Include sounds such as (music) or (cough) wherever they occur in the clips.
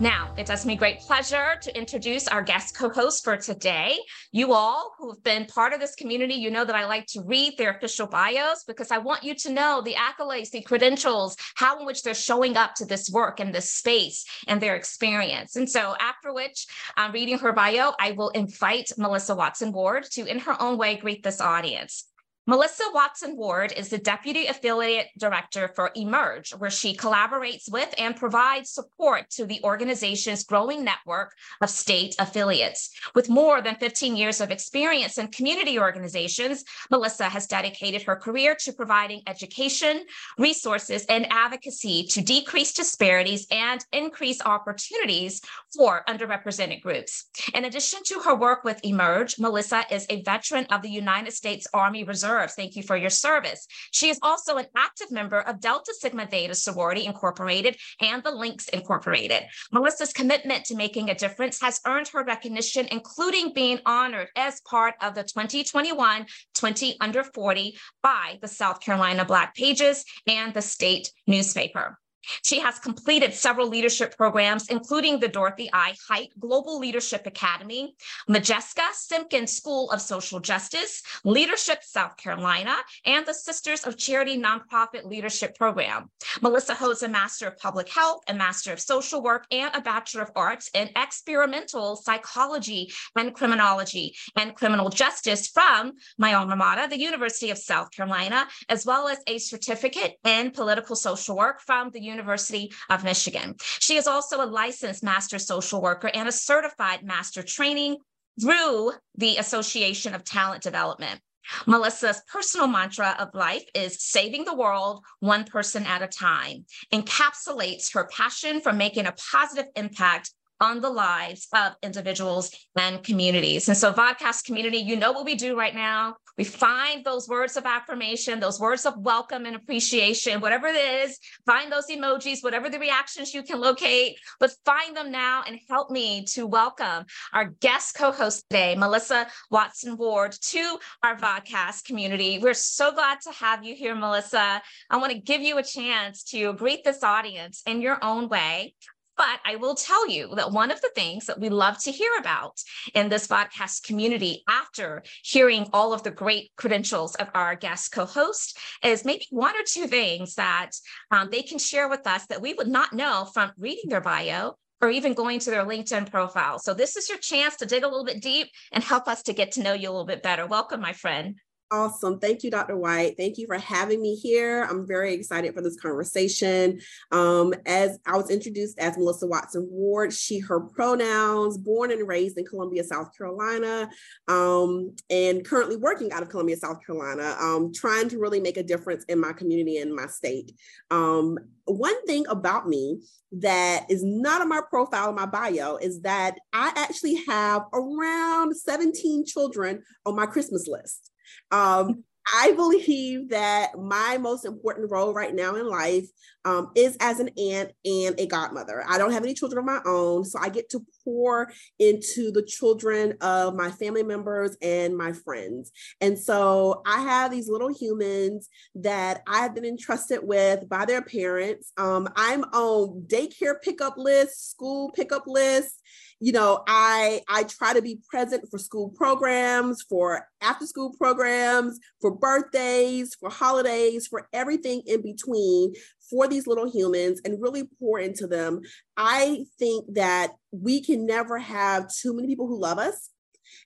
Now, it does me great pleasure to introduce our guest co host for today. You all who have been part of this community, you know that I like to read their official bios because I want you to know the accolades, the credentials, how in which they're showing up to this work and this space and their experience. And so, after which I'm reading her bio, I will invite Melissa Watson Ward to, in her own way, greet this audience. Melissa Watson Ward is the Deputy Affiliate Director for Emerge, where she collaborates with and provides support to the organization's growing network of state affiliates. With more than 15 years of experience in community organizations, Melissa has dedicated her career to providing education, resources, and advocacy to decrease disparities and increase opportunities for underrepresented groups. In addition to her work with Emerge, Melissa is a veteran of the United States Army Reserve Thank you for your service. She is also an active member of Delta Sigma Theta Sorority Incorporated and the Links Incorporated. Melissa's commitment to making a difference has earned her recognition, including being honored as part of the 2021 20 Under 40 by the South Carolina Black Pages and the state newspaper. She has completed several leadership programs, including the Dorothy I. Height Global Leadership Academy, Modjeska Simkins School of Social Justice, Leadership South Carolina, and the Sisters of Charity Nonprofit Leadership Program. Melissa holds a Master of Public Health, a Master of Social Work, and a Bachelor of Arts in Experimental Psychology and Criminology and Criminal Justice from my alma mater, the University of South Carolina, as well as a certificate in Political Social Work from the University of Michigan. She is also a licensed master social worker and a certified master training through the Association of Talent Development. Melissa's personal mantra of life is saving the world one person at a time, encapsulates her passion for making a positive impact on the lives of individuals and communities. And so, Vodcast community, you know what we do right now. We find those words of affirmation, those words of welcome and appreciation, whatever it is, find those emojis, whatever the reactions you can locate, but find them now and help me to welcome our guest co host today, Melissa Watson Ward, to our Vodcast community. We're so glad to have you here, Melissa. I want to give you a chance to greet this audience in your own way. But I will tell you that one of the things that we love to hear about in this podcast community after hearing all of the great credentials of our guest co host is maybe one or two things that um, they can share with us that we would not know from reading their bio or even going to their LinkedIn profile. So, this is your chance to dig a little bit deep and help us to get to know you a little bit better. Welcome, my friend. Awesome. Thank you, Dr. White. Thank you for having me here. I'm very excited for this conversation. Um, as I was introduced as Melissa Watson Ward, she, her pronouns, born and raised in Columbia, South Carolina, um, and currently working out of Columbia, South Carolina, um, trying to really make a difference in my community and my state. Um, one thing about me that is not on my profile in my bio is that I actually have around 17 children on my Christmas list. Um, I believe that my most important role right now in life um, is as an aunt and a godmother. I don't have any children of my own, so I get to pour into the children of my family members and my friends. And so I have these little humans that I've been entrusted with by their parents. Um, I'm on daycare pickup lists, school pickup lists, you know i i try to be present for school programs for after school programs for birthdays for holidays for everything in between for these little humans and really pour into them. I think that we can never have too many people who love us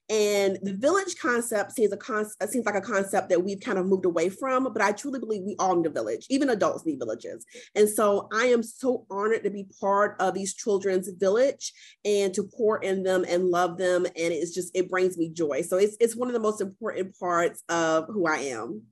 and the village concept seems a con- uh, seems like a concept that we've kind of moved away from, but I truly believe we all need a village. Even adults need villages. And so I am so honored to be part of these children's village and to pour in them and love them. And it's just it brings me joy. So it's it's one of the most important parts of who I am.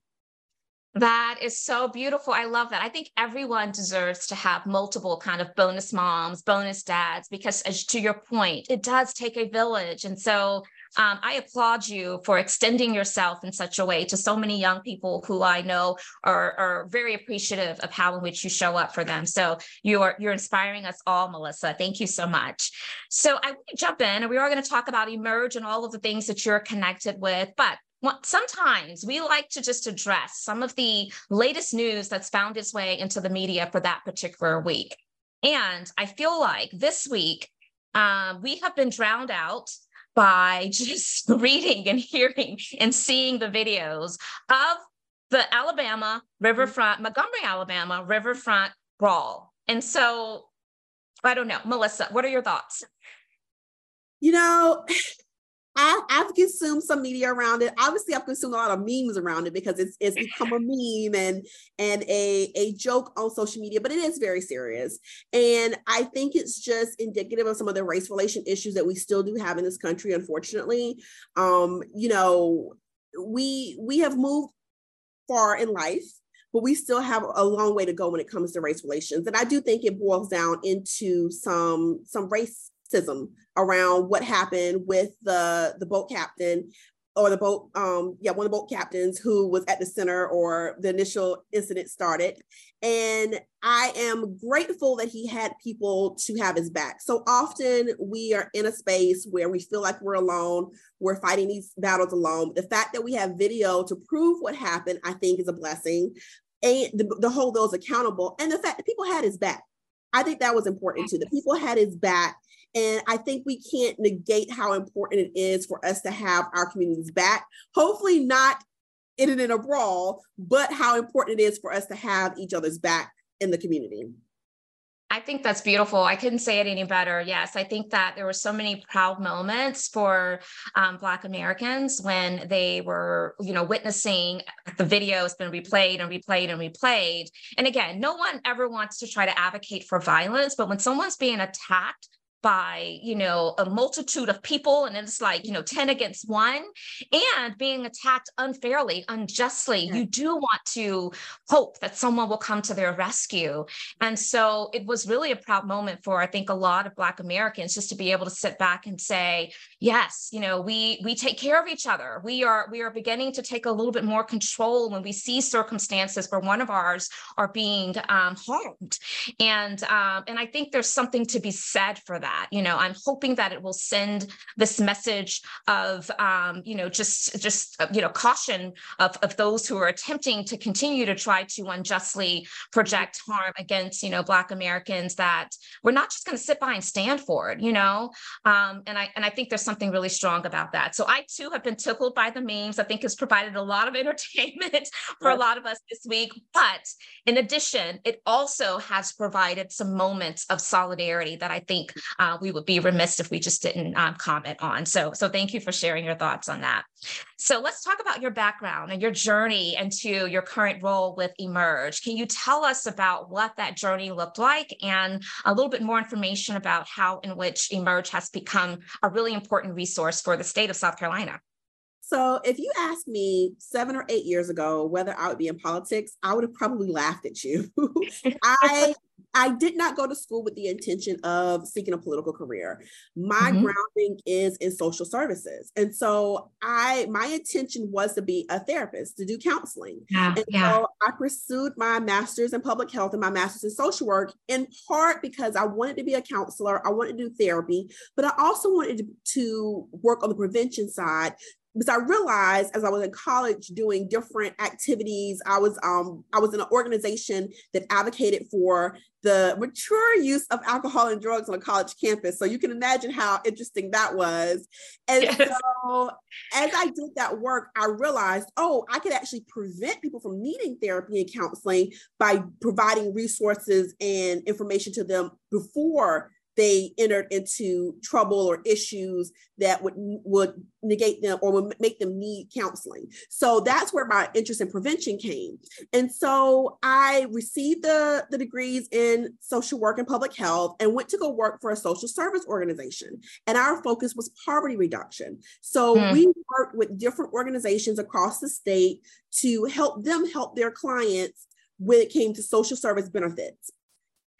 That is so beautiful. I love that. I think everyone deserves to have multiple kind of bonus moms, bonus dads, because as to your point, it does take a village. And so um, I applaud you for extending yourself in such a way to so many young people who I know are, are very appreciative of how in which you show up for them. So you are you're inspiring us all, Melissa. Thank you so much. So I jump in, and we are going to talk about Emerge and all of the things that you're connected with. But sometimes we like to just address some of the latest news that's found its way into the media for that particular week. And I feel like this week um, we have been drowned out by (laughs) just reading and hearing and seeing the videos of the Alabama riverfront, Montgomery, Alabama riverfront brawl. And so I don't know, Melissa, what are your thoughts? You know, I, have consumed some media around it. Obviously, I've consumed a lot of memes around it because it's it's become a meme and and a a joke on social media, but it is very serious. And I think it's just indicative of some of the race relation issues that we still do have in this country, unfortunately. Um, you know, we we have moved far in life but we still have a long way to go when it comes to race relations and i do think it boils down into some some racism around what happened with the the boat captain or the boat um yeah one of the boat captains who was at the center or the initial incident started. And i am grateful that he had people to have his back. So often we are in a space where we feel like we're alone we're fighting these battles alone. The fact that we have video to prove what happened i think is a blessing. And the hold those accountable. And the fact that people had his back i think that was important too the people had his back and I think we can't negate how important it is for us to have our communities back. Hopefully, not in and in a brawl, but how important it is for us to have each other's back in the community. I think that's beautiful. I couldn't say it any better. Yes, I think that there were so many proud moments for um, Black Americans when they were, you know, witnessing the video has been replayed and replayed and replayed. And again, no one ever wants to try to advocate for violence, but when someone's being attacked by you know a multitude of people and it's like you know mm-hmm. 10 against 1 and being attacked unfairly unjustly you do want to hope that someone will come to their rescue. And so it was really a proud moment for i think a lot of black americans just to be able to sit back and say yes you know we we take care of each other. We are we are beginning to take a little bit more control when we see circumstances where one of ours are being um, harmed. And um, and i think there's something to be said for that. You know i'm hoping that it will send this message of um, you know just just uh, you know caution of, of those who are attempting to continue to try to unjustly project harm against you know black americans that we're not just going to sit by and stand for it you know? Um, and i and i think there's something really strong about that so i too have been tickled by the memes i think has provided a lot of (laughs) entertainment for a lot of us this week but in addition it also has provided some moments of solidarity that i think uh, we would be remiss if we just didn't um, comment on. So, so thank you for sharing your thoughts on that. So let's talk about your background and your journey into your current role with Emerge. Can you tell us about what that journey looked like and a little bit more information about how in which Emerge has become a really important resource for the state of South Carolina? So, if you asked me seven or eight years ago whether I would be in politics, I would have probably laughed at you. (laughs) I I did not go to school with the intention of seeking a political career. My mm-hmm. grounding is in social services. And so I my intention was to be a therapist, to do counseling. Yeah, and yeah. so I pursued my master's in public health and my master's in social work in part because I wanted to be a counselor, I wanted to do therapy, but I also wanted to, to work on the prevention side because I realized as I was in college doing different activities, I was um I was in an organization that advocated for the mature use of alcohol and drugs on a college campus. So you can imagine how interesting that was. And yes. so as I did that work, I realized, oh, I could actually prevent people from needing therapy and counseling by providing resources and information to them before they entered into trouble or issues that would would negate them or would make them need counseling. So that's where my interest in prevention came. And so I received the, the degrees in social work and public health and went to go work for a social service organization. And our focus was poverty reduction. So mm. we worked with different organizations across the state to help them help their clients when it came to social service benefits.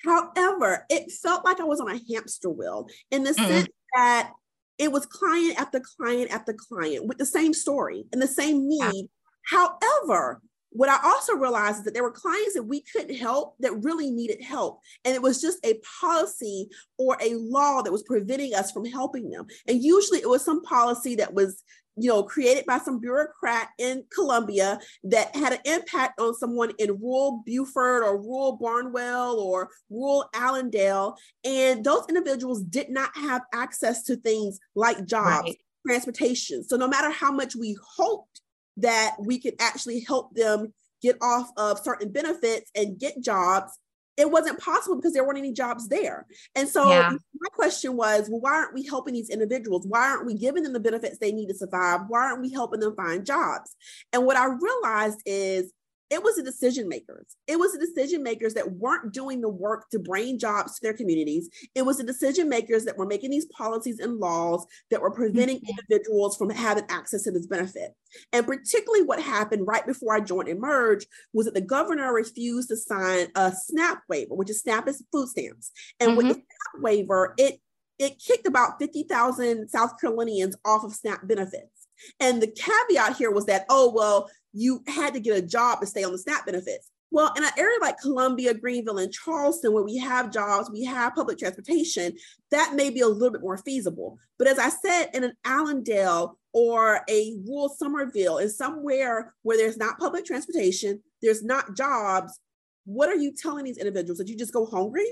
However, it felt like I was on a hamster wheel in the mm-hmm. sense that it was client after client after client with the same story and the same need. However, what I also realized is that there were clients that we couldn't help that really needed help. And it was just a policy or a law that was preventing us from helping them. And usually it was some policy that was you know, created by some bureaucrat in Columbia that had an impact on someone in rural Beaufort or rural Barnwell or rural Allendale. And those individuals did not have access to things like jobs, right. transportation. So no matter how much we hoped that we could actually help them get off of certain benefits and get jobs, it wasn't possible because there weren't any jobs there. And so yeah. my question was, well, why aren't we helping these individuals? Why aren't we giving them the benefits they need to survive? Why aren't we helping them find jobs? And what I realized is it was the decision makers. It was the decision makers that weren't doing the work to bring jobs to their communities. It was the decision makers that were making these policies and laws that were preventing mm-hmm. individuals from having access to this benefit. And particularly what happened right before I joined Emerge was that the governor refused to sign a SNAP waiver, which is SNAP is food stamps. And mm-hmm. with the SNAP waiver, it it kicked about 50,000 South Carolinians off of SNAP benefits. And the caveat here was that, oh, well, you had to get a job to stay on the SNAP benefits. Well, in an area like Columbia, Greenville, and Charleston, where we have jobs, we have public transportation, that may be a little bit more feasible. But as I said, in an Allendale or a rural Summerville, is somewhere where there's not public transportation, there's not jobs, what are you telling these individuals that you just go hungry?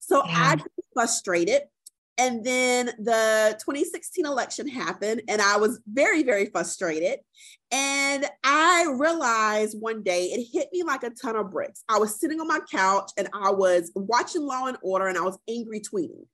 So yeah. I frustrated and then the 2016 election happened, and I was very, very frustrated. And I realized one day it hit me like a ton of bricks. I was sitting on my couch and I was watching Law and Order and I was angry tweeting.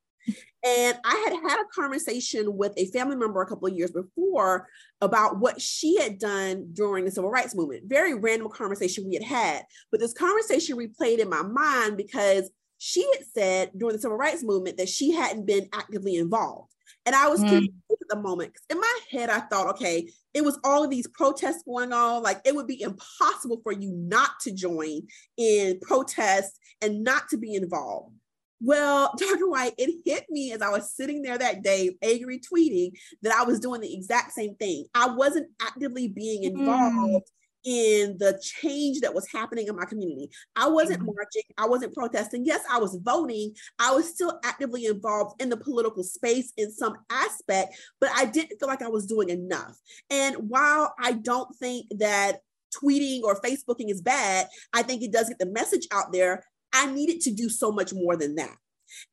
And I had had a conversation with a family member a couple of years before about what she had done during the civil rights movement. Very random conversation we had had, but this conversation replayed in my mind because she had said during the civil rights movement that she hadn't been actively involved. And I was mm. confused at the moment. In my head, I thought, okay, it was all of these protests going on. Like it would be impossible for you not to join in protests and not to be involved. Well, (laughs) Dr. White, it hit me as I was sitting there that day, angry tweeting, that I was doing the exact same thing. I wasn't actively being mm. involved mm in the change that was happening in my community. I wasn't mm-hmm. marching, I wasn't protesting. Yes, I was voting. I was still actively involved in the political space in some aspect, but I didn't feel like I was doing enough. And while I don't think that tweeting or Facebooking is bad, I think it does get the message out there. I needed to do so much more than that.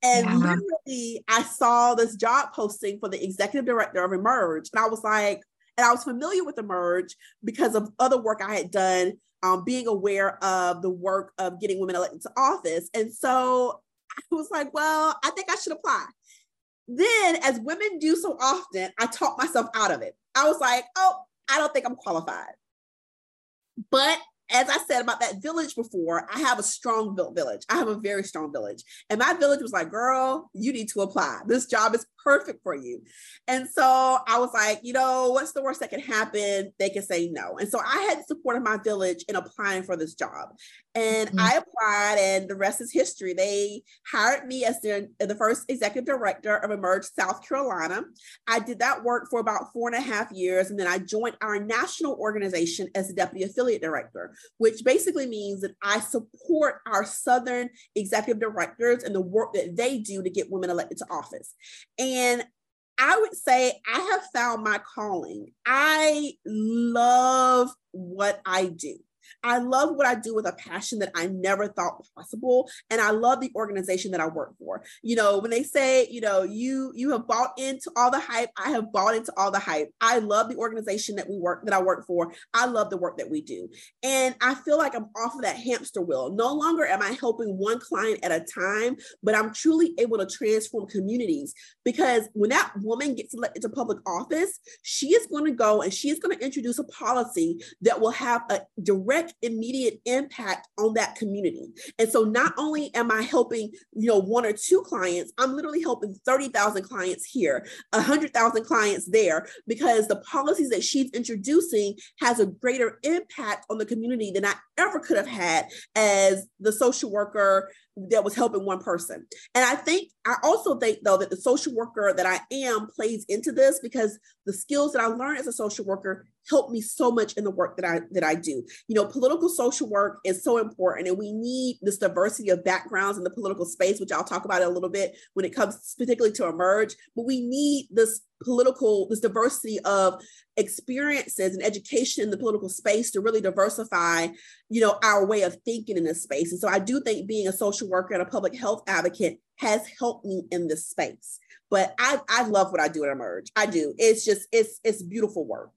And yeah. literally, I saw this job posting for the executive director of Emerge, and I was like, and I was familiar with Emerge because of other work I had done, um, being aware of the work of getting women elected to office. And so I was like, well, I think I should apply. Then, as women do so often, I talked myself out of it. I was like, oh, I don't think I'm qualified. But as I said about that village before, I have a strong built village. I have a very strong village. And my village was like, girl, you need to apply. This job is perfect for you. And so I was like, you know, what's the worst that can happen? They can say no. And so I had support of my village in applying for this job. And mm-hmm. I applied, and the rest is history. They hired me as the, the first executive director of Emerge South Carolina. I did that work for about four and a half years. And then I joined our national organization as the deputy affiliate director which basically means that I support our Southern executive directors and the work that they do to get women elected to office. And I would say I have found my calling. I love what I do. I love what I do with a passion that I never thought possible. And I love the organization that I work for. You know, when they say, you know, you you have bought into all the hype, I have bought into all the hype. I love the organization that we work that I work for. I love the work that we do. And I feel like I'm off of that hamster wheel. No longer am I helping one client at a time, but I'm truly able to transform communities because when that woman gets elected to public office, she is going to go and she is going to introduce a policy that will have a direct direct immediate impact on that community. And so not only am I helping, you know, one or two clients, I'm literally helping 30,000 clients here, 100,000 clients there because the policies that she's introducing has a greater impact on the community than I ever could have had as the social worker that was helping one person. And I think, I also think though that the social worker that I am plays into this because the skills that I learned as a social worker help me so much in the work that I that I do. You know, political social work is so important, and we need this diversity of backgrounds in the political space, which I'll talk about a little bit when it comes particularly to emerge. But we need this political, this diversity of experiences and education in the political space to really diversify, you know, our way of thinking in this space. And so I do think being a social worker and a public health advocate has helped me in this space. But I, I love what I do at Emerge. I do. It's just, it's, it's beautiful work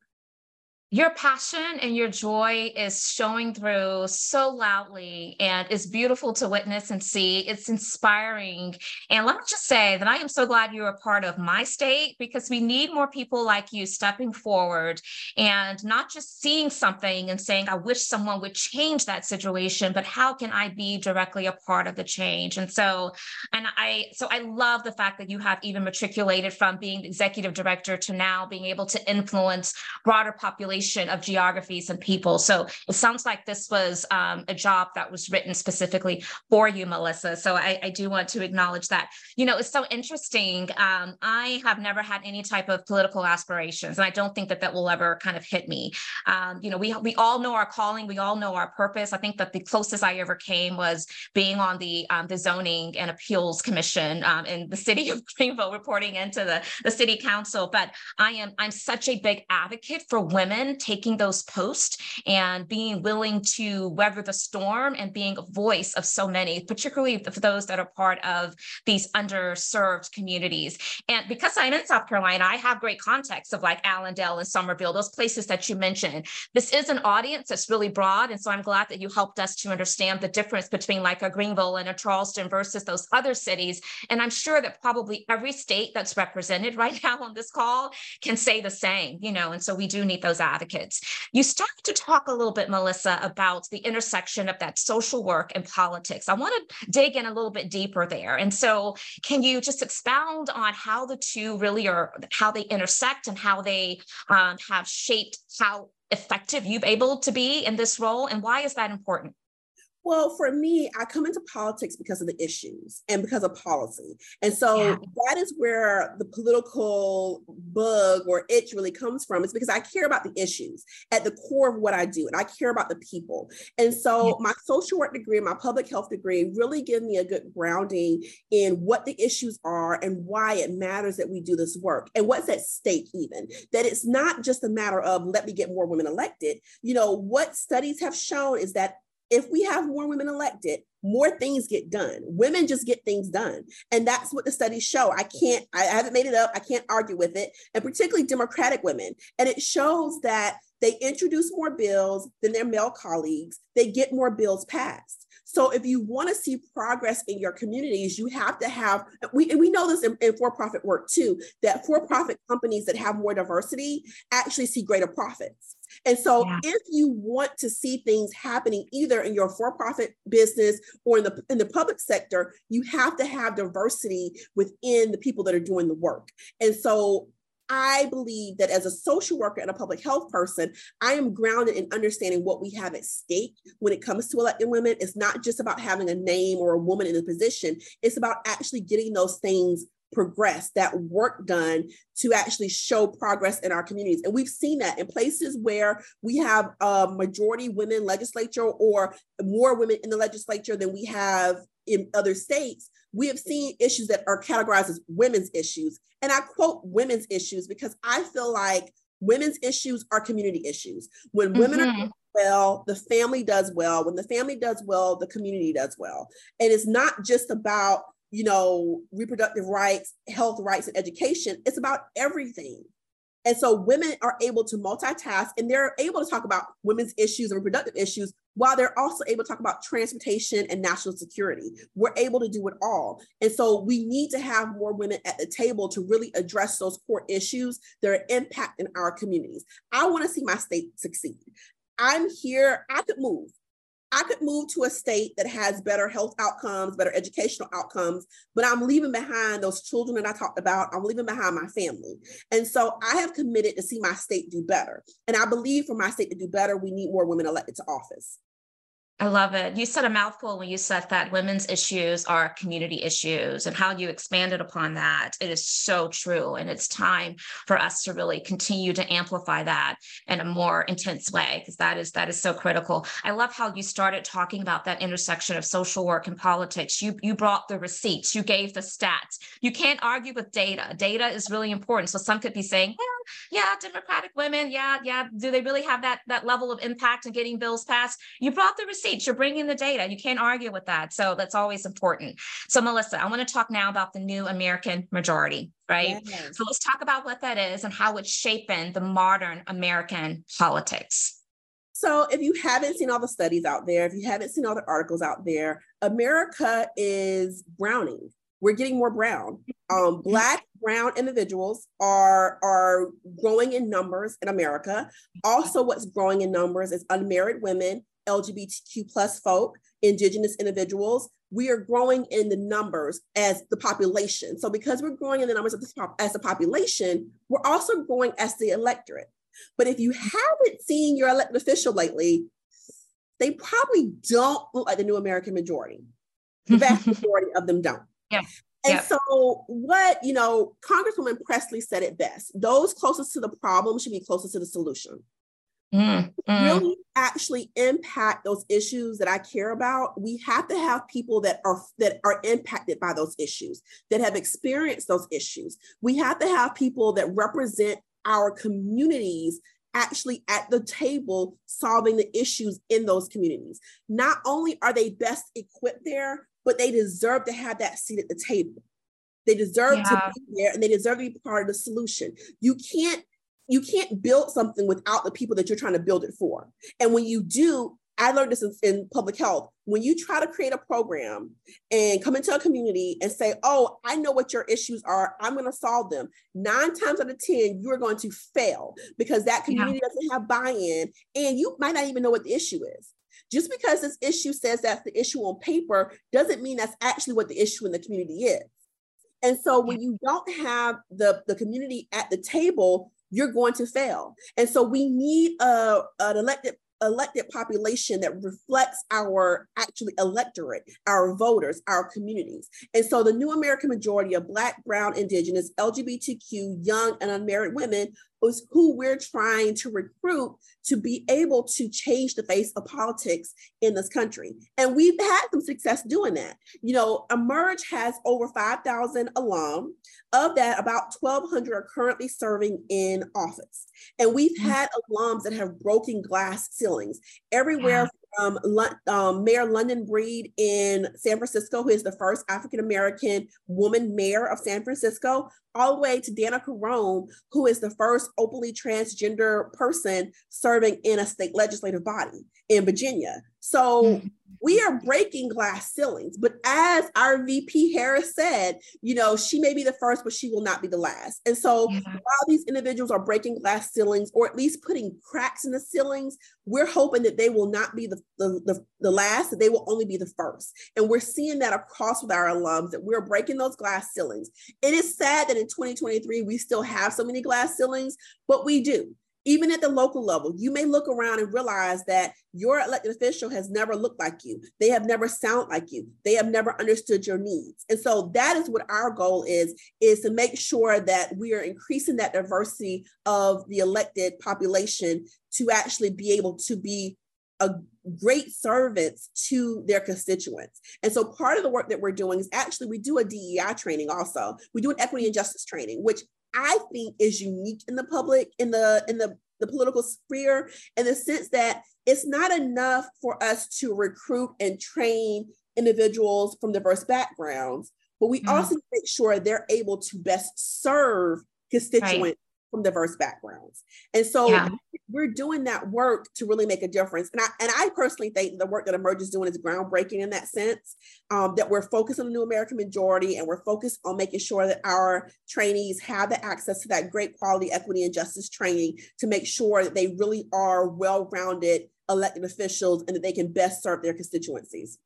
your passion and your joy is showing through so loudly and it's beautiful to witness and see. It's inspiring. And let me just say that i am so glad you're a part of my state because we need more people like you stepping forward and not just seeing something and saying i wish someone would change that situation but how can i be directly a part of the change? And so and i so i love the fact that you have even matriculated from being executive director to now being able to influence broader population of geographies and people. So it sounds like this was um, a job that was written specifically for you, Melissa. So I, I, do want to acknowledge that. You know, it's so interesting. Um, I have never had any type of political aspirations, and I don't think that that will ever kind of hit me. Um, you know, we we all know our calling, we all know our purpose. I think that the closest I ever came was being on the um, the zoning and appeals commission um, in the city of (laughs) Greenville, reporting into the the city council. But I am I'm such a big advocate for women taking those posts and being willing to weather the storm and being a voice of so many, particularly for those that are part of these underserved communities. And because I'm in South Carolina, I have great context of like Allendale and Summerville, those places that you mentioned. This is an audience that's really broad. And so I'm glad that you helped us to understand the difference between like a Greenville and a Charleston versus those other cities. And I'm sure that probably every state that's represented (laughs) right now on this call can say the same, you know, and so we do need those advocates. You started to talk a little bit, Melissa, about the intersection of that social work and politics. I want to dig in a little bit deeper there. And so, can you just expound on how the two really are, how they intersect and how they um, have shaped how effective you've able to be in this role? And why is that important? Well, for me, I come into politics because of the issues and because of policy. And so yeah. that is where the political bug or itch really comes from. is because I care about the issues at the core of what I do, and I care about the people. And so yeah. my social work degree and my public health degree really give me a good grounding in what the issues are and why it matters that we do this work and what's at stake, even. That it's not just a matter of let me get more women elected. You know, what studies have shown is that if we have more women elected, more things get done. Women just get things done. And that's what the studies show. I can't, I haven't made it up. I can't argue with it. And particularly Democratic women. And it shows that they introduce more bills than their male colleagues, they get more bills passed. So if you want to see progress in your communities, you have to have we we know this in, in for-profit work too, that for-profit companies that have more diversity actually see greater profits. And so yeah. if you want to see things happening either in your for-profit business or in the in the public sector, you have to have diversity within the people that are doing the work. And so I believe that as a social worker and a public health person, I am grounded in understanding what we have at stake when it comes to elected women. It's not just about having a name or a woman in a position, it's about actually getting those things progress, that work done to actually show progress in our communities. And we've seen that in places where we have a majority women legislature or more women in the legislature than we have in other states, we have seen issues that are categorized as women's issues. And I quote women's issues because I feel like women's issues are community issues. When women mm-hmm. are well, the family does well. When the family does well, the community does well. And it's not just about, you know, reproductive rights, health rights, and education. It's about everything. And so women are able to multitask and they're able to talk about women's issues and reproductive issues while they're also able to talk about transportation and national security. We're able to do it all. And so we need to have more women at the table to really address those core issues that are impacting our communities. I want to see my state succeed. I'm here, I could move. I could move to a state that has better health outcomes, better educational outcomes, but I'm leaving behind those children that I talked about. I'm leaving behind my family. And so I have committed to see my state do better. And I believe for my state to do better, we need more women elected to office. I love it. You said a mouthful when you said that women's issues are community issues and how you expanded upon that. It is so true. And it's time for us to really continue to amplify that in a more intense way, because that is that is so critical. I love how you started talking about that intersection of social work and politics. You you brought the receipts, you gave the stats. You can't argue with data. Data is really important. So some could be saying, well, yeah, Democratic women, yeah, yeah. Do they really have that that level of impact in getting bills passed? You brought the receipts you're bringing the data. You can't argue with that. So that's always important. So, Melissa, I want to talk now about the new American majority, right? Yes. So, let's talk about what that is and how it's shaping the modern American politics. So, if you haven't seen all the studies out there, if you haven't seen all the articles out there, America is browning. We're getting more brown. Um, black, brown individuals are are growing in numbers in America. Also, what's growing in numbers is unmarried women LGBTQ plus folk, indigenous individuals, we are growing in the numbers as the population. So because we're growing in the numbers as the population, we're also growing as the electorate. But if you haven't seen your elected official lately, they probably don't look like the new American majority. The vast (laughs) majority of them don't. Yeah. And yep. so, what, you know, Congresswoman Presley said it best those closest to the problem should be closest to the solution mm, mm. really actually impact those issues that I care about, we have to have people that are that are impacted by those issues, that have experienced those issues. We have to have people that represent our communities actually at the table solving the issues in those communities. Not only are they best equipped there, but they deserve to have that seat at the table. They deserve yeah. to be there and they deserve to be part of the solution. You can't you can't build something without the people that you're trying to build it for. And when you do, I learned this in, in, public health. When you try to create a program and come into a community and say, Oh, I know what your issues are, I'm going to solve them, nine times out of 10, you're going to fail because that community yeah. doesn't have buy in and you might not even know what the issue is. Just because this issue says that's the issue on paper doesn't mean that's actually what the issue in the community is. And so when you don't have the, the community at the table, you're going to fail. And so we need a, an elected elected population that reflects our actually electorate, our voters, our communities. And so the new American majority of Black, Brown, Indigenous, LGBTQ, young, and unmarried women is who we're trying to recruit to be able to change the face of politics in this country. And we've had some success doing that. You know, Emerge has over 5,000 alum. Of that, about 1,200 are currently serving in office. And we've mm-hmm. had alums that have broken glass ceilings everywhere um, um, Mayor London Breed in San Francisco, who is the first African American woman mayor of San Francisco, all the way to Danica Roem, who is the first openly transgender person serving in a state legislative body in Virginia. So mm-hmm we are breaking glass ceilings. But as our VP Harris said, you know, she may be the first, but she will not be the last. And so yeah. while these individuals are breaking glass ceilings or at least putting cracks in the ceilings, we're hoping that they will not be the, the, the, the last, that they will only be the first. And we're seeing that across with our alums that we're breaking those glass ceilings. It is sad that in 2023, we still have so many glass ceilings, but we do even at the local level, you may look around and realize that your elected official has never looked like you. They have never sound like you. They have never understood your needs. And so that is what our goal is, is to make sure that we are increasing that diversity of the elected population to actually be able to be a great servants to their constituents. And so part of the work that we're doing is actually we do a DEI training also. We do an equity and justice training, which I think is unique in the public, in the in the, the political sphere, in the sense that it's not enough for us to recruit and train individuals from diverse backgrounds, but we mm-hmm. also make sure they're able to best serve constituents right from diverse backgrounds. And so yeah. we're doing that work to really make a difference. And I and I personally think the work that Emerge is doing is groundbreaking in that sense. Um, that we're focused on the new American majority and we're focused on making sure that our trainees have the access to that great quality, equity, and justice training to make sure that they really are well-rounded elected officials and that they can best serve their constituencies.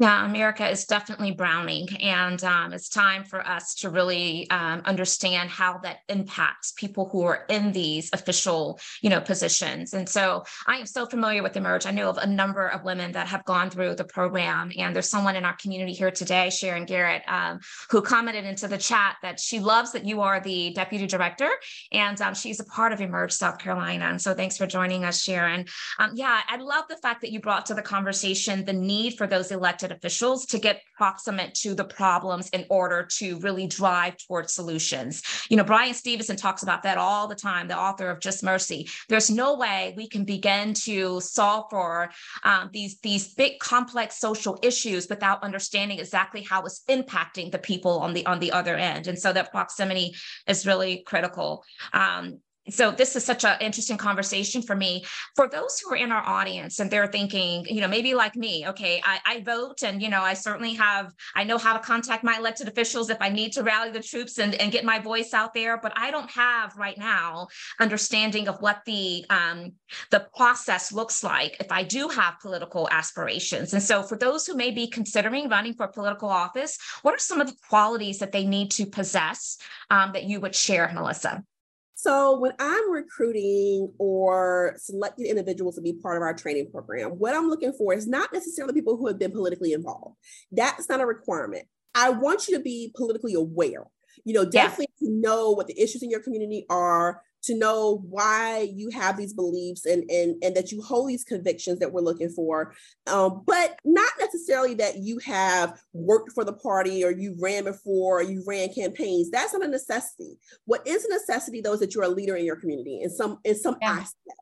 Yeah, America is definitely browning, and um, it's time for us to really um, understand how that impacts people who are in these official, you know, positions. And so, I am so familiar with Emerge. I know of a number of women that have gone through the program, and there's someone in our community here today, Sharon Garrett, um, who commented into the chat that she loves that you are the deputy director, and um, she's a part of Emerge South Carolina. And so, thanks for joining us, Sharon. Um, yeah, I love the fact that you brought to the conversation the need for those elected elected officials to get proximate to the problems in order to really drive towards solutions. You know, Bryan Stevenson talks about that all the time, the author of Just Mercy. There's no way we can begin to solve for um, these, these big complex social issues without understanding exactly how it's impacting the people on the on the other end. And so that proximity is really critical. Um, so this is such an interesting conversation for me. For those who are in our audience and they're thinking you know maybe like me okay I, I, vote and you know i certainly have i know how to contact my elected officials if i need to rally the troops and, and get my voice out there but i don't have right now understanding of what the um, the process looks like if i do have political aspirations. And so for those who may be considering running for political office what are some of the qualities that they need to possess um, that you would share melissa so when I'm recruiting or selecting individuals to be part of our training program, what I'm looking for is not necessarily people who have been politically involved. That's not a requirement. I want you to be politically aware. You know, definitely yeah. know what the issues in your community are, to know why you have these beliefs and and and that you hold these convictions that we're looking for um, but not necessarily that you have worked for the party or you ran before or you ran campaigns that's not a necessity what is a necessity though is that you're a leader in your community in some in some yeah. aspect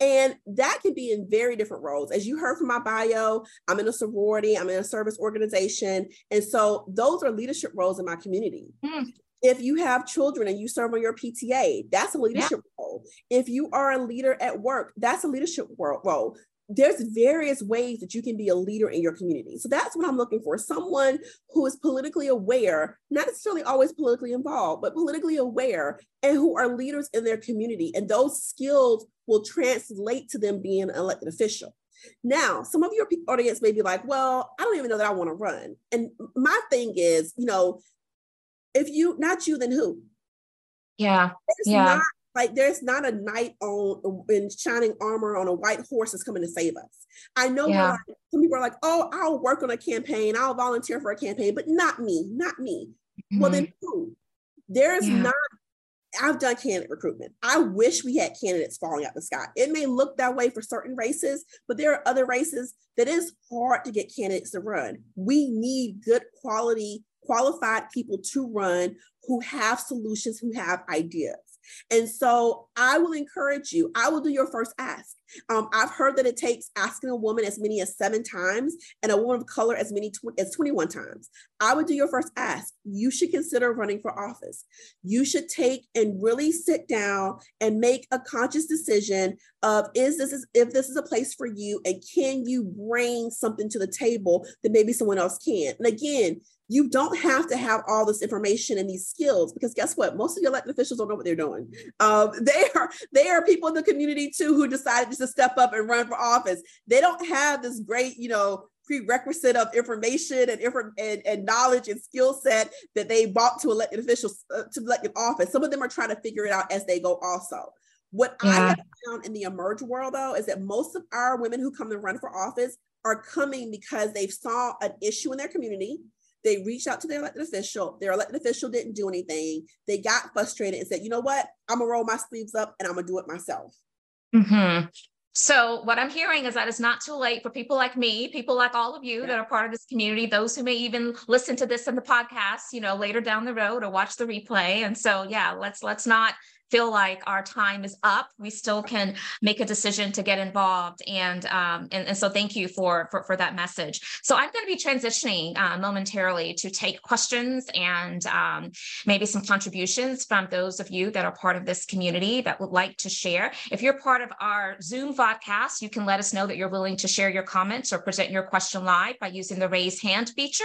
and that can be in very different roles. As you heard from my bio, I'm in a sorority, I'm in a service organization. And so those are leadership roles in my community. Mm if you have children and you serve on your PTA, that's a leadership yeah. role. If you are a leader at work, that's a leadership role. There's various ways that you can be a leader in your community. So that's what I'm looking for someone who is politically aware, not necessarily always politically involved, but politically aware and who are leaders in their community. And those skills will translate to them being an elected official. Now, some of your audience may be like, well, I don't even know that I want to run. And my thing is, you know, if you not you, then who? Yeah. There's yeah. Not, like there's not a knight on in shining armor on a white horse that's coming to save us. I know yeah. like, some people are like, oh, I'll work on a campaign, I'll volunteer for a campaign, but not me, not me. Mm-hmm. Well, then mm-hmm. who? There's yeah. not I've done candidate recruitment. I wish we had candidates falling out the sky. It may look that way for certain races, but there are other races that is hard to get candidates to run. We need good quality qualified people to run who have solutions, who have ideas. And so I will encourage you, I will do your first ask. Um, I've heard that it takes asking a woman as many as seven times and a woman of color as many tw- as 21 times. I would do your first ask. You should consider running for office. You should take and really sit down and make a conscious decision of is this is if this is a place for you and can you bring something to the table that maybe someone else can. And again, you don't have to have all this information and these skills because guess what? Most of your elected officials don't know what they're doing. Um, (laughs) they are they are people in the community too who decided just to step up and run for office. They don't have this great you know prerequisite of information and, and, and knowledge and skill set that they brought to elected officials uh, to elected office. Some of them are trying to figure it out as they go also. What yeah. i have found in the emerge world though is that most of our women who come to run for office are coming because they saw an issue in their community they reached out to their elected official. Their elected official didn't do anything. They got frustrated and said, you know what? I'm going to roll my sleeves up and I'm going to do it myself. Mm-hmm. So, what I'm hearing is that it's not too late for people like me, people like all of you yeah. that are part of this community, those who may even listen to this in the podcast, you know, later down the road or watch the replay. And so, yeah, let's let's not feel like our time is up, we still can make a decision to get involved. And um, and, and so thank you for, for, for that message. So I'm going to be transitioning uh, momentarily to take questions and um, maybe some contributions from those of you that are part of this community that would like to share. If you're part of our Zoom podcast, you can let us know that you're willing to share your comments or present your question live by using the raise hand feature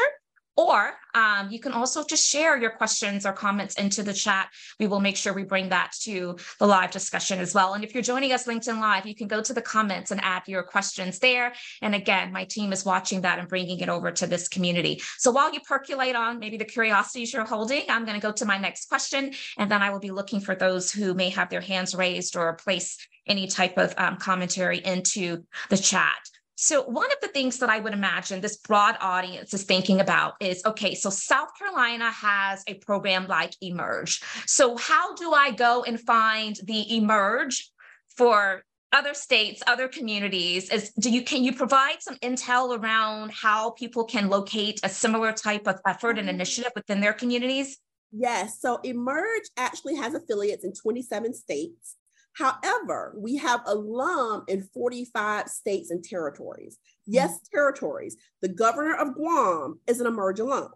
Or um, you can also just share your questions or comments into the chat. We will make sure we bring that to the live discussion as well. And if you're joining us LinkedIn Live, you can go to the comments and add your questions there. And again, my team is watching that and bringing it over to this community. So while you percolate on maybe the curiosities you're holding, I'm going to go to my next question. And then I will be looking for those who may have their hands raised or place any type of um, commentary into the chat. So, one of the things that I would imagine this broad audience is thinking about is okay, so South Carolina has a program like Emerge. So, how do I go and find the Emerge for other states, other communities? Is do you can you provide some intel around how people can locate a similar type of effort and mm-hmm. initiative within their communities? Yes. So Emerge actually has affiliates in 27 states. However, we have alum in 45 states and territories. Yes, mm-hmm. territories. The governor of Guam is an Emerge alum.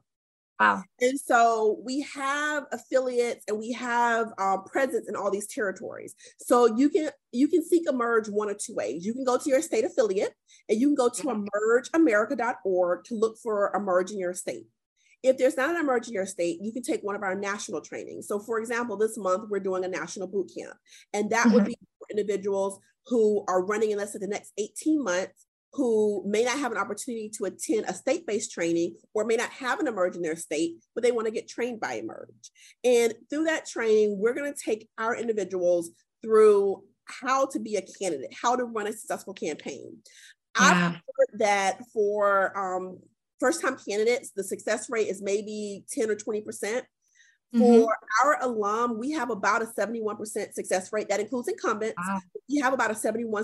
Wow. And so we have affiliates and we have uh, presence in all these territories. So you can you can seek Emerge one of two ways. You can go to your state affiliate and you can go to mm-hmm. emergeamerica.org to look for Emerge in your state. If there's not an emerging your state, you can take one of our national trainings. So, for example, this month we're doing a national boot camp, and that mm-hmm. would be for individuals who are running in let's say the next 18 months who may not have an opportunity to attend a state-based training or may not have an emerge in their state, but they want to get trained by emerge. And through that training, we're going to take our individuals through how to be a candidate, how to run a successful campaign. I've heard that for um, first time candidates, the success rate is maybe 10 or 20%. Mm-hmm. For our alum, we have about a 71% success rate. That includes incumbents. Wow. We have about a 71%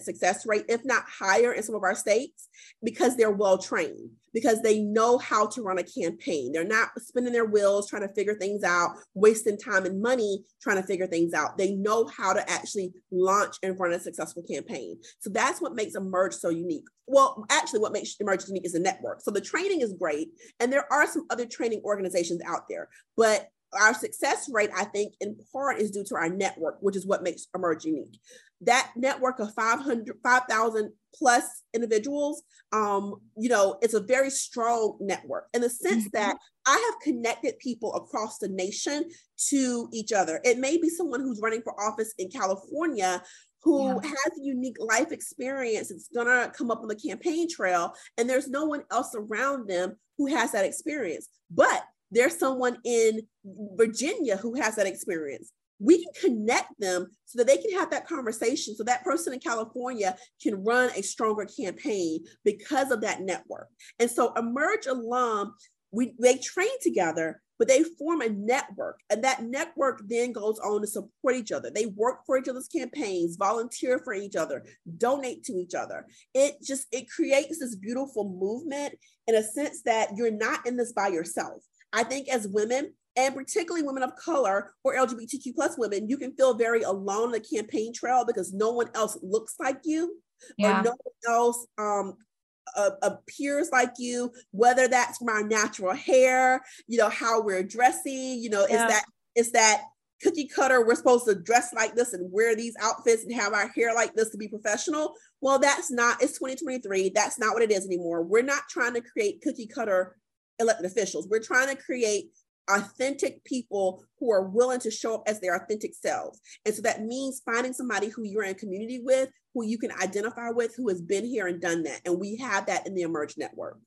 success rate, if not higher in some of our states, because they're well trained, because they know how to run a campaign. They're not spinning their wheels trying to figure things out, wasting time and money trying to figure things out. They know how to actually launch and run a successful campaign. So that's what makes Emerge so unique. Well, actually, what makes Emerge unique is a network. So the training is great. And there are some other training organizations out there, but our success rate, I think, in part is due to our network, which is what makes Emerge unique. That network of 500, 5,000 plus individuals, um, you know, it's a very strong network in the sense mm-hmm. that I have connected people across the nation to each other. It may be someone who's running for office in California who yeah. has a unique life experience. It's gonna come up on the campaign trail, and there's no one else around them who has that experience. But there's someone in Virginia who has that experience. We can connect them so that they can have that conversation. So that person in California can run a stronger campaign because of that network. And so Emerge alum, we they train together, but they form a network. And that network then goes on to support each other. They work for each other's campaigns, volunteer for each other, donate to each other. It just it creates this beautiful movement in a sense that you're not in this by yourself I think as women, and particularly women of color or LGBTQ plus women, you can feel very alone on the campaign trail because no one else looks like you yeah. or no one else um, uh, appears like you, whether that's from our natural hair, you know, how we're dressing, you know, yeah. is that is that cookie cutter, we're supposed to dress like this and wear these outfits and have our hair like this to be professional. Well, that's not, it's 2023. That's not what it is anymore. We're not trying to create cookie cutter elected officials. We're trying to create authentic people who are willing to show up as their authentic selves. And so that means finding somebody who you're in community with, who you can identify with, who has been here and done that. And we have that in the Emerge Network.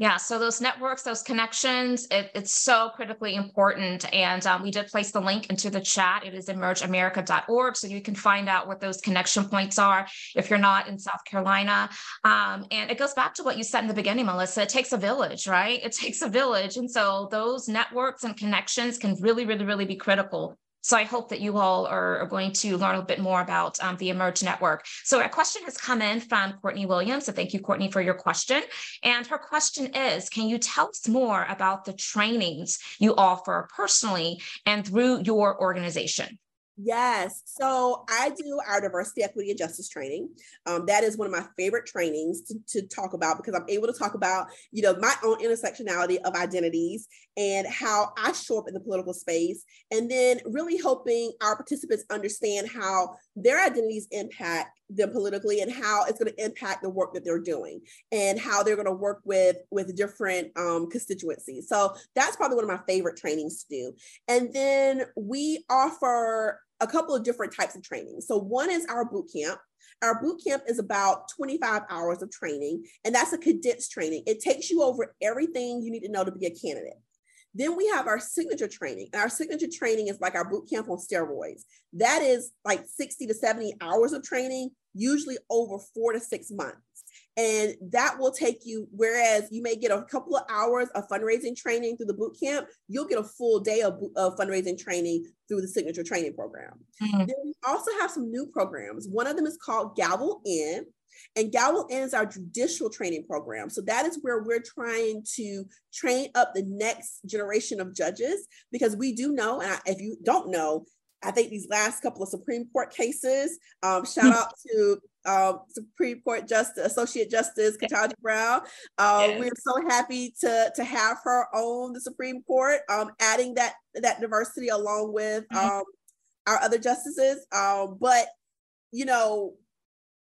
Yeah, so those networks, those connections, it, it's so critically important. And um, we did place the link into the chat. It is emergeamerica.org. So you can find out what those connection points are if you're not in South Carolina. Um, and it goes back to what you said in the beginning, Melissa. It takes a village, right? It (laughs) takes a village. And so those networks and connections can really, really, really be critical so I hope that you all are, going to learn a bit more about um, the Emerge Network. So a question has come in from Courtney Williams. So thank you, Courtney, for your question. And her question is, can you tell us more about the trainings you offer personally and through your organization? Yes. So I do our diversity, equity, and justice training. Um, that is one of my favorite trainings to, to, talk about because I'm able to talk about, you know, my own intersectionality of identities and how I show up in the political space. And then really helping our participants understand how their identities impact them politically and how it's going to impact the work that they're doing and how they're going to work with with different um, constituencies so that's probably one of my favorite trainings to do and then we offer a couple of different types of training so one is our boot camp our boot camp is about 25 hours of training and that's a condensed training it takes you over everything you need to know to be a candidate then we have our signature training. And our signature training is like our boot camp on steroids. That is like 60 to 70 hours of training, usually over four to six months. And that will take you, whereas you may get a couple of hours of fundraising training through the boot camp, you'll get a full day of, of fundraising training through the signature training program. Mm-hmm. Then we also have some new programs. One of them is called Gavel In, and Gavel ends our judicial training program. So that is where we're trying to train up the next generation of judges because we do know, and I, if you don't know, I think these last couple of Supreme Court cases, um, shout out to um, Supreme Court Justice, Associate Justice (laughs) Ketanji Brown. Uh, yes. We're so happy to, to have her on the Supreme Court, um, adding that, that diversity along with mm-hmm. um, our other justices. Um, but, you know,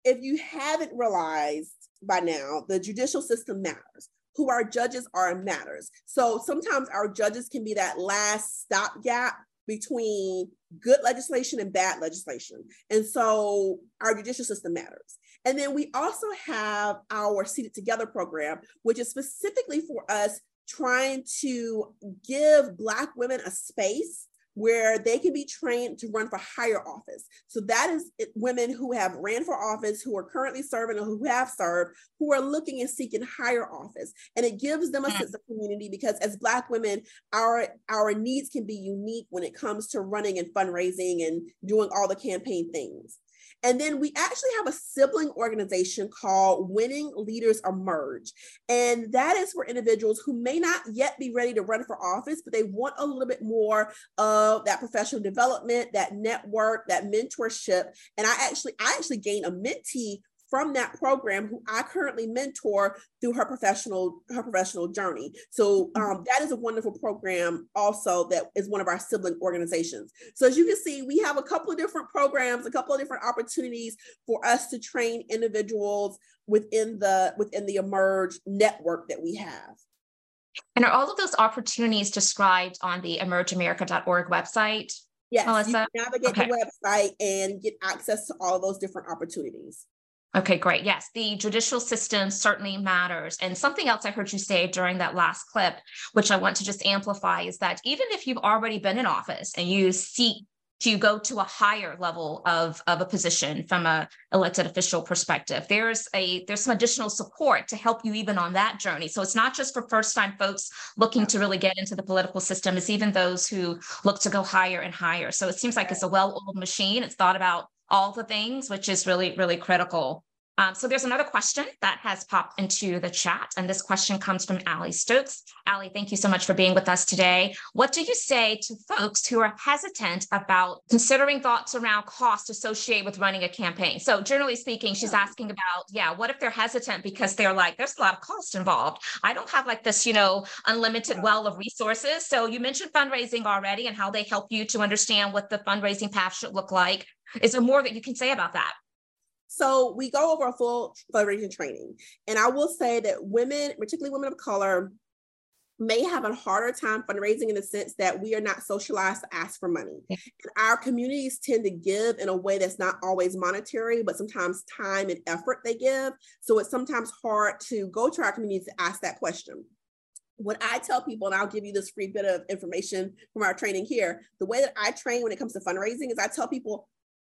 if you haven't realized by now, the judicial system matters. Who our judges are matters. So sometimes our judges can be that last stopgap between good legislation and bad legislation. And so our judicial system matters. And then we also have our Seated Together program, which is specifically for us trying to give Black women a space where they can be trained to run for higher office. So that is women who have ran for office, who are currently serving or who have served, who are looking and seeking higher office. And it gives them a mm. sense of community because as Black women, our, our needs can be unique when it comes to running and fundraising and doing all the campaign things. And then we actually have a sibling organization called Winning Leaders Emerge. And that is for individuals who may not yet be ready to run for office, but they want a little bit more of that professional development, that network, that mentorship. And I actually, I actually gained a mentee from that program who I currently mentor through her professional her professional journey. So mm-hmm. um, that is a wonderful program also that is one of our sibling organizations. So as you can see, we have a couple of different programs, a couple of different opportunities for us to train individuals within the within the emerge network that we have. And are all of those opportunities described on the emergeamerica.org website? Yes, Melissa? you navigate okay. the website and get access to all those different opportunities. Okay, great. Yes, the judicial system certainly matters. And something else I heard you say during that last clip, which I want to just amplify, is that even if you've already been in office and you seek to go to a higher level of, of a position from a elected official perspective there's a there's some additional support to help you even on that journey so it's not just for first time folks looking to really get into the political system it's even those who look to go higher and higher so it seems like it's a well-oiled machine it's thought about all the things, which is really, really critical. Um, so there's another question that has popped into the chat, and this question comes from Allie Stokes. Allie, thank you so much for being with us today. What do you say to folks who are hesitant about considering thoughts around cost associated with running a campaign? So generally speaking, she's asking about, yeah, what if they're hesitant because they're like, there's a lot of cost involved. I don't have like this, you know, unlimited well of resources. So you mentioned fundraising already and how they help you to understand what the fundraising path should look like. Is there more that you can say about that? So we go over a full fundraising training. And I will say that women, particularly women of color, may have a harder time fundraising in the sense that we are not socialized to ask for money. And our communities tend to give in a way that's not always monetary, but sometimes time and effort they give. So it's sometimes hard to go to our communities to ask that question. What I tell people, and I'll give you this free bit of information from our training here, the way that I train when it comes to fundraising is I tell people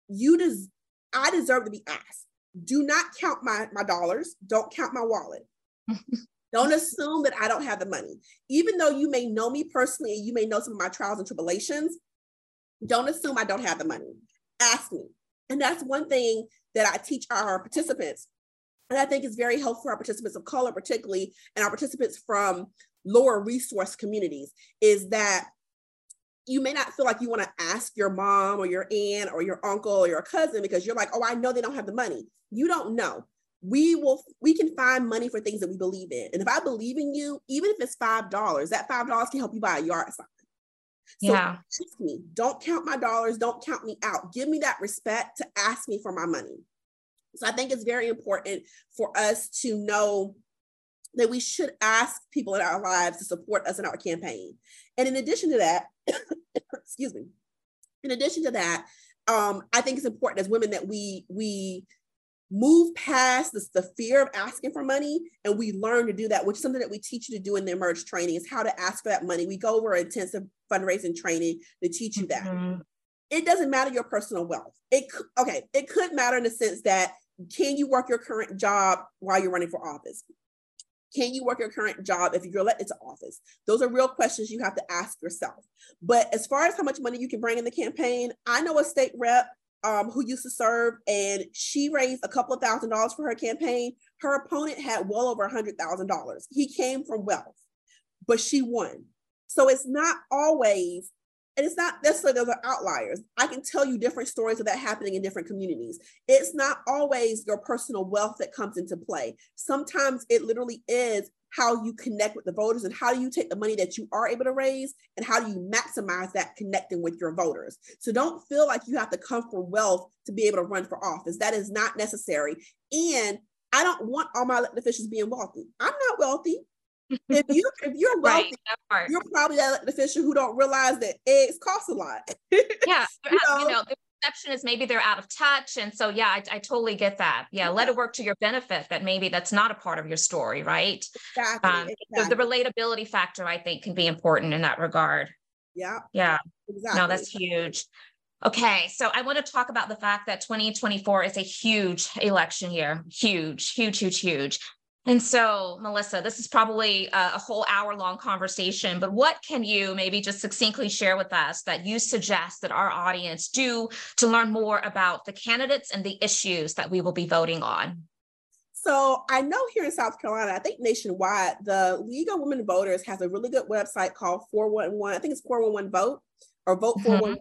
you des- I deserve to be asked. Do not count my, my dollars. Don't count my wallet. (laughs) don't assume that I don't have the money. Even though you may know me personally and you may know some of my trials and tribulations, don't assume I don't have the money. Ask me. And that's one thing that I teach our participants. And I think is very helpful for our participants of color, particularly, and our participants from lower resource communities, is that you may not feel like you want to ask your mom or your aunt or your uncle or your cousin because you're like, oh, I know they don't have the money. You don't know. We will, we can find money for things that we believe in. And if I believe in you, even if it's $5, that $5 can help you buy a yard sign. So yeah. ask me, don't count my dollars, don't count me out. Give me that respect to ask me for my money. So I think it's very important for us to know that we should ask people in our lives to support us in our campaign. And in addition to that, (coughs) excuse me, in addition to that, um, I think it's important as women that we we move past this, the fear of asking for money and we learn to do that, which is something that we teach you to do in the emerge training is how to ask for that money. We go over intensive fundraising training to teach you that. Mm-hmm. It doesn't matter your personal wealth. It okay, it could matter in the sense that can you work your current job while you're running for office? Can you work your current job if you're elected to office? Those are real questions you have to ask yourself. But as far as how much money you can bring in the campaign, I know a state rep um, who used to serve, and she raised a couple of thousand dollars for her campaign. Her opponent had well over a hundred thousand dollars. He came from wealth, but she won. So it's not always and it's not necessarily those are outliers. I can tell you different stories of that happening in different communities. It's not always your personal wealth that comes into play. Sometimes it literally is how you connect with the voters and how do you take the money that you are able to raise and how do you maximize that connecting with your voters. So don't feel like you have to come from wealth to be able to run for office. That is not necessary. And I don't want all my elected officials being wealthy. I'm not wealthy if you (laughs) if you're wealthy, right, you're probably that official who don't realize that eggs cost a lot. (laughs) yeah, you, know? you, know? the perception is maybe they're out of touch, and so yeah, I, I totally get that. Yeah, yeah, let it work to your benefit. That maybe that's not a part of your story, right? Exactly. Um, exactly. The, the relatability factor, I think, can be important in that regard. Yeah. Yeah. Exactly. No, that's huge. Okay, so I want to talk about the fact that 2024 is a huge election year. Huge, huge, huge, huge. And so, Melissa, this is probably a, a whole hour long conversation, but what can you maybe just succinctly share with us that you suggest that our audience do to learn more about the candidates and the issues that we will be voting on? So I know here in South Carolina, I think nationwide, the League of Women Voters has a really good website called 411. I think it's 411 Vote or Vote mm-hmm. 411.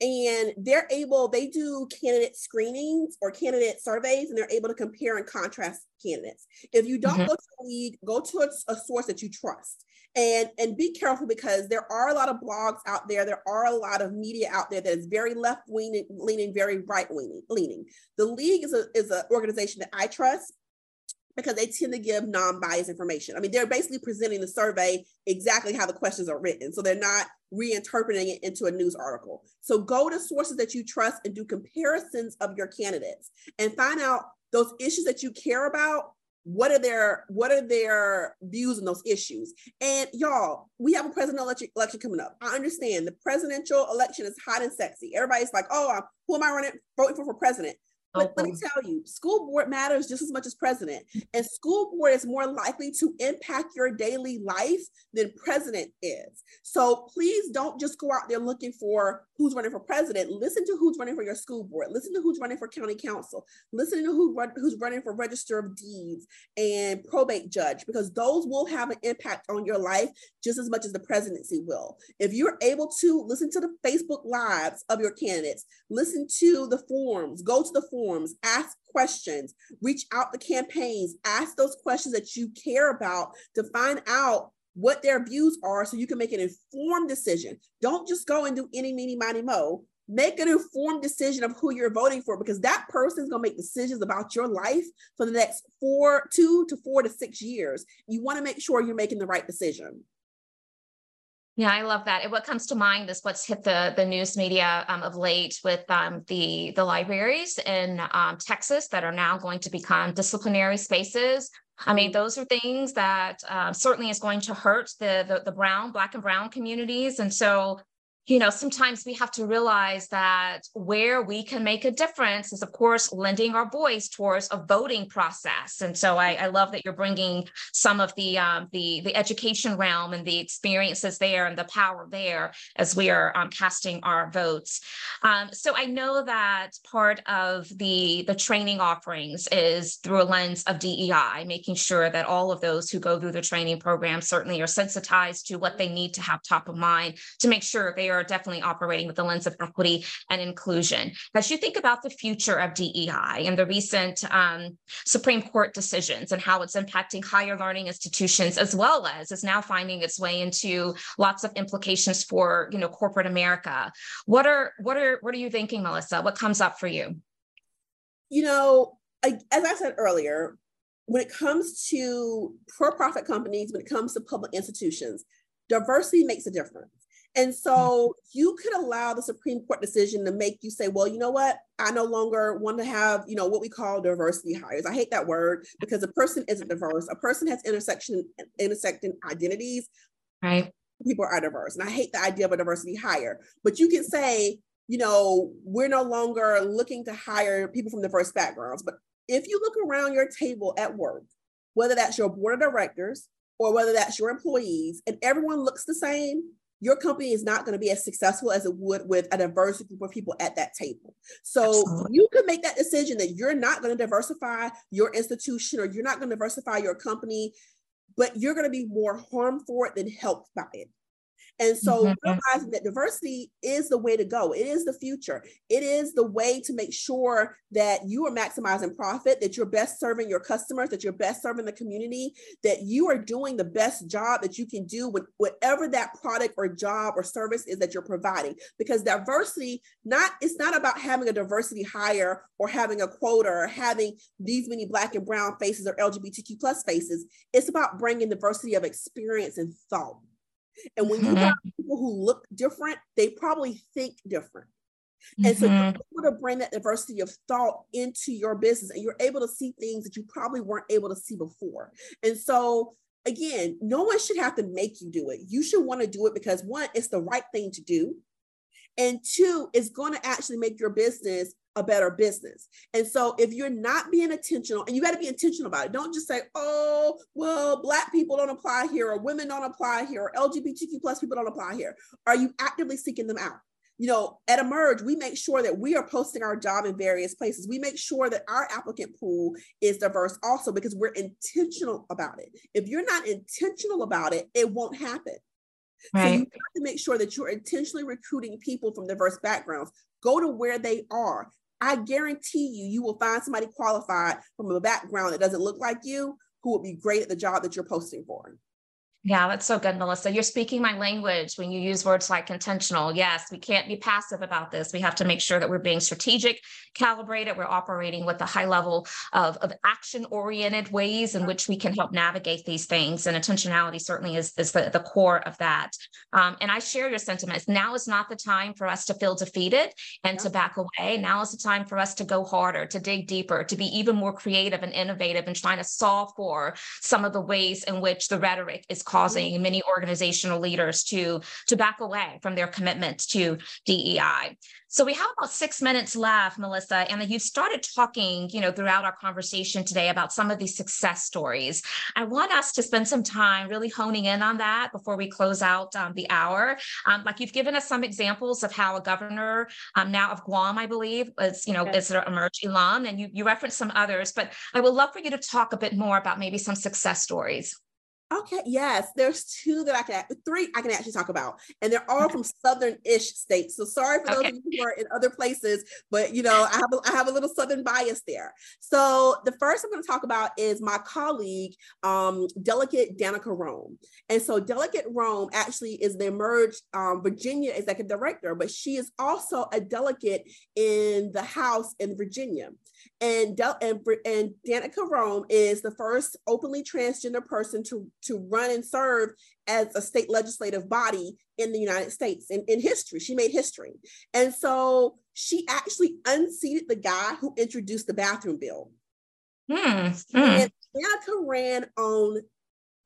And they're able they do candidate screenings or candidate surveys and they're able to compare and contrast candidates. If you don't mm-hmm. go to the league go to a, a, source that you trust. And and be careful because there are a lot of blogs out there there are a lot of media out there that is very left leaning leaning very right leaning. Leaning the league is a is an organization that i trust because they tend to give non-biased information. I mean, they're basically presenting the survey exactly how the questions are written. So they're not reinterpreting it into a news article. So go to sources that you trust and do comparisons of your candidates and find out those issues that you care about. What are their what are their views on those issues? And y'all, we have a presidential election, election coming up. I understand the presidential election is hot and sexy. Everybody's like, "Oh, who am I running voting for for president?" But let me tell you, school board matters just as much as president. And school board is more likely to impact your daily life than president is. So please don't just go out there looking for who's running for president. Listen to who's running for your school board. Listen to who's running for county council. Listen to who run, who's running for register of deeds and probate judge, because those will have an impact on your life just as much as the presidency will. If you're able to listen to the Facebook lives of your candidates, listen to the forums, go to the forums forums, ask questions, reach out the campaigns, ask those questions that you care about to find out what their views are so you can make an informed decision. Don't just go and do any, meeny, miny, mo. Make an informed decision of who you're voting for because that person is going to make decisions about your life for the next four, two to four to six years. You want to make sure you're making the right decision. Yeah, I love that. And what comes to mind is what's hit the the news media um, of late with um, the the libraries in um, Texas that are now going to become disciplinary spaces. I mean, those are things that uh, certainly is going to hurt the, the the brown, black and brown communities. And so you know, sometimes we have to realize that where we can make a difference is, of course, lending our voice towards a voting process. And so I, I love that you're bringing some of the um, the the education realm and the experiences there and the power there as we are um, casting our votes. Um, so I know that part of the the training offerings is through a lens of DEI, making sure that all of those who go through the training program certainly are sensitized to what they need to have top of mind to make sure they are are definitely operating with the lens of equity and inclusion. As you think about the future of DEI and the recent um, Supreme Court decisions and how it's impacting higher learning institutions, as well as is now finding its way into lots of implications for you know corporate America. What are what are what are you thinking, Melissa? What comes up for you? You know, I, as I said earlier, when it comes to for-profit companies, when it comes to public institutions, diversity makes a difference. And so you could allow the Supreme Court decision to make you say, well, you know what? I no longer want to have, you know, what we call diversity hires. I hate that word because a person isn't diverse. A person has intersection intersecting identities. Right. People are diverse. And I hate the idea of a diversity hire. But you can say, you know, we're no longer looking to hire people from diverse backgrounds. But if you look around your table at work, whether that's your board of directors or whether that's your employees, and everyone looks the same, your company is not going to be as successful as it would with a diverse group of people at that table. So Absolutely. you can make that decision that you're not going to diversify your institution or you're not going to diversify your company, but you're going to be more harmed for it than helped by it. And so mm-hmm. realizing that diversity is the way to go. It is the future. It is the way to make sure that you are maximizing profit, that you're best serving your customers, that you're best serving the community, that you are doing the best job that you can do with whatever that product or job or service is that you're providing. Because diversity, not it's not about having a diversity hire or having a quota or having these many black and brown faces or LGBTQ plus faces. It's about bringing diversity of experience and thought. And when mm-hmm. you have people who look different, they probably think different. And mm-hmm. so you're able to bring that diversity of thought into your business and you're able to see things that you probably weren't able to see before. And so again, no one should have to make you do it. You should want to do it because one, it's the right thing to do. And two, it's going to actually make your business a better business. And so if you're not being intentional, and you got to be intentional about it, don't just say, oh, well, Black people don't apply here, or women don't apply here, or LGBTQ plus people don't apply here. Are you actively seeking them out? You know, at Emerge, we make sure that we are posting our job in various places. We make sure that our applicant pool is diverse also because we're intentional about it. If you're not intentional about it, it won't happen. Right. So you have to make sure that you're intentionally recruiting people from diverse backgrounds. Go to where they are. I guarantee you, you will find somebody qualified from a background that doesn't look like you who will be great at the job that you're posting for. Yeah, that's so good, Melissa. You're speaking my language when you use words like intentional. Yes, we can't be passive about this. We have to make sure that we're being strategic, calibrated, we're operating with a high level of, of action oriented ways in which we can help navigate these things. And intentionality certainly is, is the, the core of that. Um, and I share your sentiments. Now is not the time for us to feel defeated and yeah. to back away. Now is the time for us to go harder, to dig deeper, to be even more creative and innovative and trying to solve for some of the ways in which the rhetoric is causing many organizational leaders to, to back away from their commitment to DEI. So we have about six minutes left, Melissa, and you started talking, you know, throughout our conversation today about some of these success stories. I want us to spend some time really honing in on that before we close out um, the hour. Um, like you've given us some examples of how a governor um, now of Guam, I believe, is, you know, okay. is an emerge alum, and you, you referenced some others, but I would love for you to talk a bit more about maybe some success stories. Okay, yes, there's two that I can, three I can actually talk about, and they're all from southern-ish states. So sorry for okay. those of you who are in other places, but you know I have a, I have a little southern bias there. So the first I'm going to talk about is my colleague, um, Delegate Danica Roem, and so Delegate Roem actually is the Emerge um, Virginia Executive Director, but she is also a delegate in the House in Virginia. And, Del- and, and Danica Roem is the first openly transgender person to, to run and serve as a state legislative body in the United States in, in history. She made history. And so she actually unseated the guy who introduced the bathroom bill. Hmm. And Danica ran on,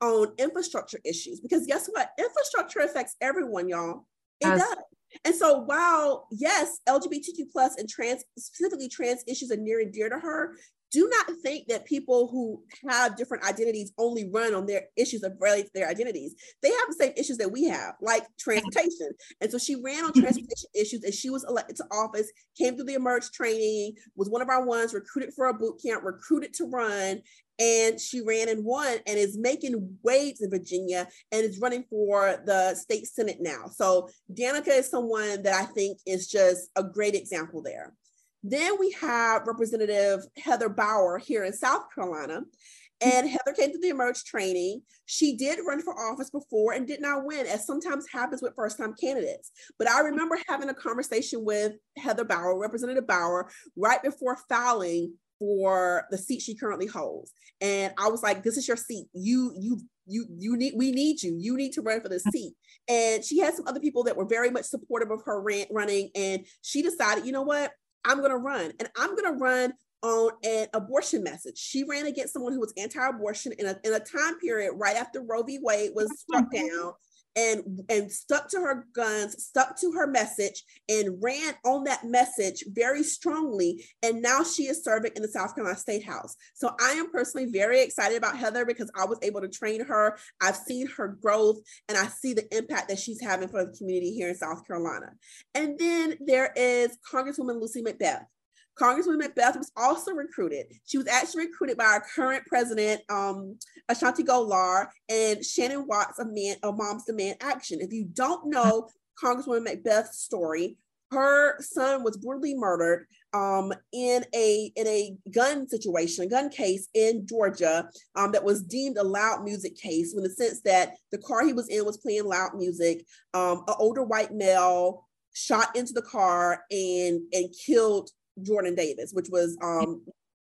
on infrastructure issues because guess what? Infrastructure affects everyone, y'all. It As- does. And so while yes, LGBTQ plus and trans specifically trans issues are near and dear to her, do not think that people who have different identities only run on their issues of related to their identities. They have the same issues that we have, like transportation. And so she ran on mm-hmm. transportation issues and she was elected to office, came through the emerge training, was one of our ones, recruited for a boot camp, recruited to run. And she ran and won and is making waves in Virginia and is running for the state senate now. So Danica is someone that I think is just a great example there. Then we have Representative Heather Bauer here in South Carolina. And Heather came to the Emerge training. She did run for office before and did not win, as sometimes happens with first time candidates. But I remember having a conversation with Heather Bauer, Representative Bauer, right before filing for the seat she currently holds. And I was like, this is your seat. You, you, you, you need, we need you. You need to run for the (laughs) seat. And she had some other people that were very much supportive of her running. And she decided, you know what? I'm going to run and I'm going to run on an abortion message. She ran against someone who was anti-abortion in a, in a time period right after Roe v. Wade was struck (laughs) down and and stuck to her guns stuck to her message and ran on that message very strongly. And now she is serving in the south carolina state house. So i am personally very excited about heather because i was able to train her. I've seen her growth and i see the impact that she's having for the community here in south carolina. And then there is congresswoman Lucy McBath Congresswoman McBath was also recruited. She was actually recruited by our current president, um, A'shanti Gholar, and Shannon Watts of, Man, of Moms Demand Action. If you don't know Congresswoman McBath's story, her son was brutally murdered um, in a in a gun situation, a gun case in Georgia um, that was deemed a loud music case, in the sense that the car he was in was playing loud music. Um, an older white male shot into the car and and killed Jordan Davis, which was um,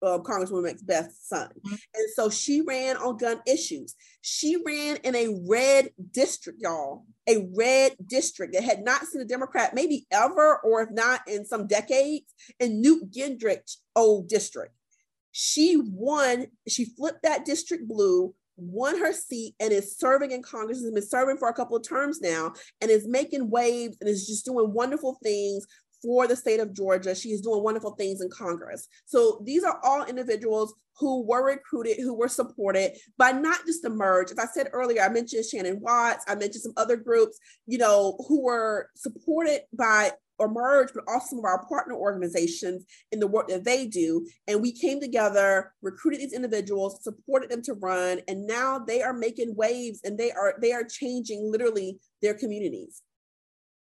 uh, Congresswoman McBath's son. Mm-hmm. And so she ran on gun issues. She ran in a red district, y'all, a red district that had not seen a Democrat maybe ever, or if not in some decades, in Newt Gingrich old district. She won, she flipped that district blue, won her seat, and is serving in Congress, has been serving for a couple of terms now, and is making waves and is just doing wonderful things for the state of Georgia. She is doing wonderful things in Congress. So these are all individuals who were recruited, who were supported by not just Emerge. As I said earlier, I mentioned Shannon Watts, I mentioned some other groups, you know, who were supported by Emerge, but also some of our partner organizations in the work that they do. And we came together, recruited these individuals, supported them to run, and now they are making waves and they are they are changing literally their communities.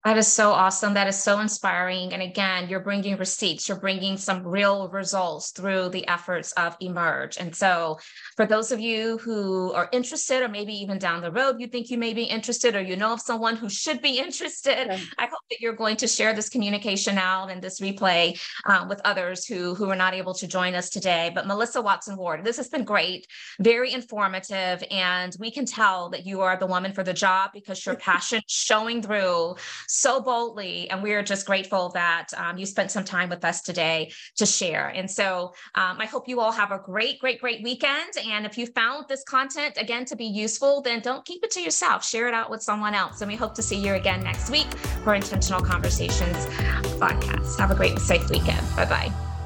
That is so awesome. That is so inspiring. And again, you're bringing receipts, you're bringing some real results through the efforts of Emerge. And so, for those of you who are interested, or maybe even down the road, you think you may be interested, or you know of someone who should be (laughs) interested, okay. I hope that you're going to share this communication out and this replay uh, with others who, who are not able to join us today. But Melissa Watson Ward, this has been great, very informative. And we can tell that you are the woman for the job because your (laughs) passion showing through so boldly. And we are just grateful that um, you spent some time with us today to share. And so um, I hope you all have a great, great, great weekend. And if you found this content again to be useful, then don't keep it to yourself. Share it out with someone else. And we hope to see you again next week for Intentional Conversations podcast. Have a great, safe weekend. Bye bye.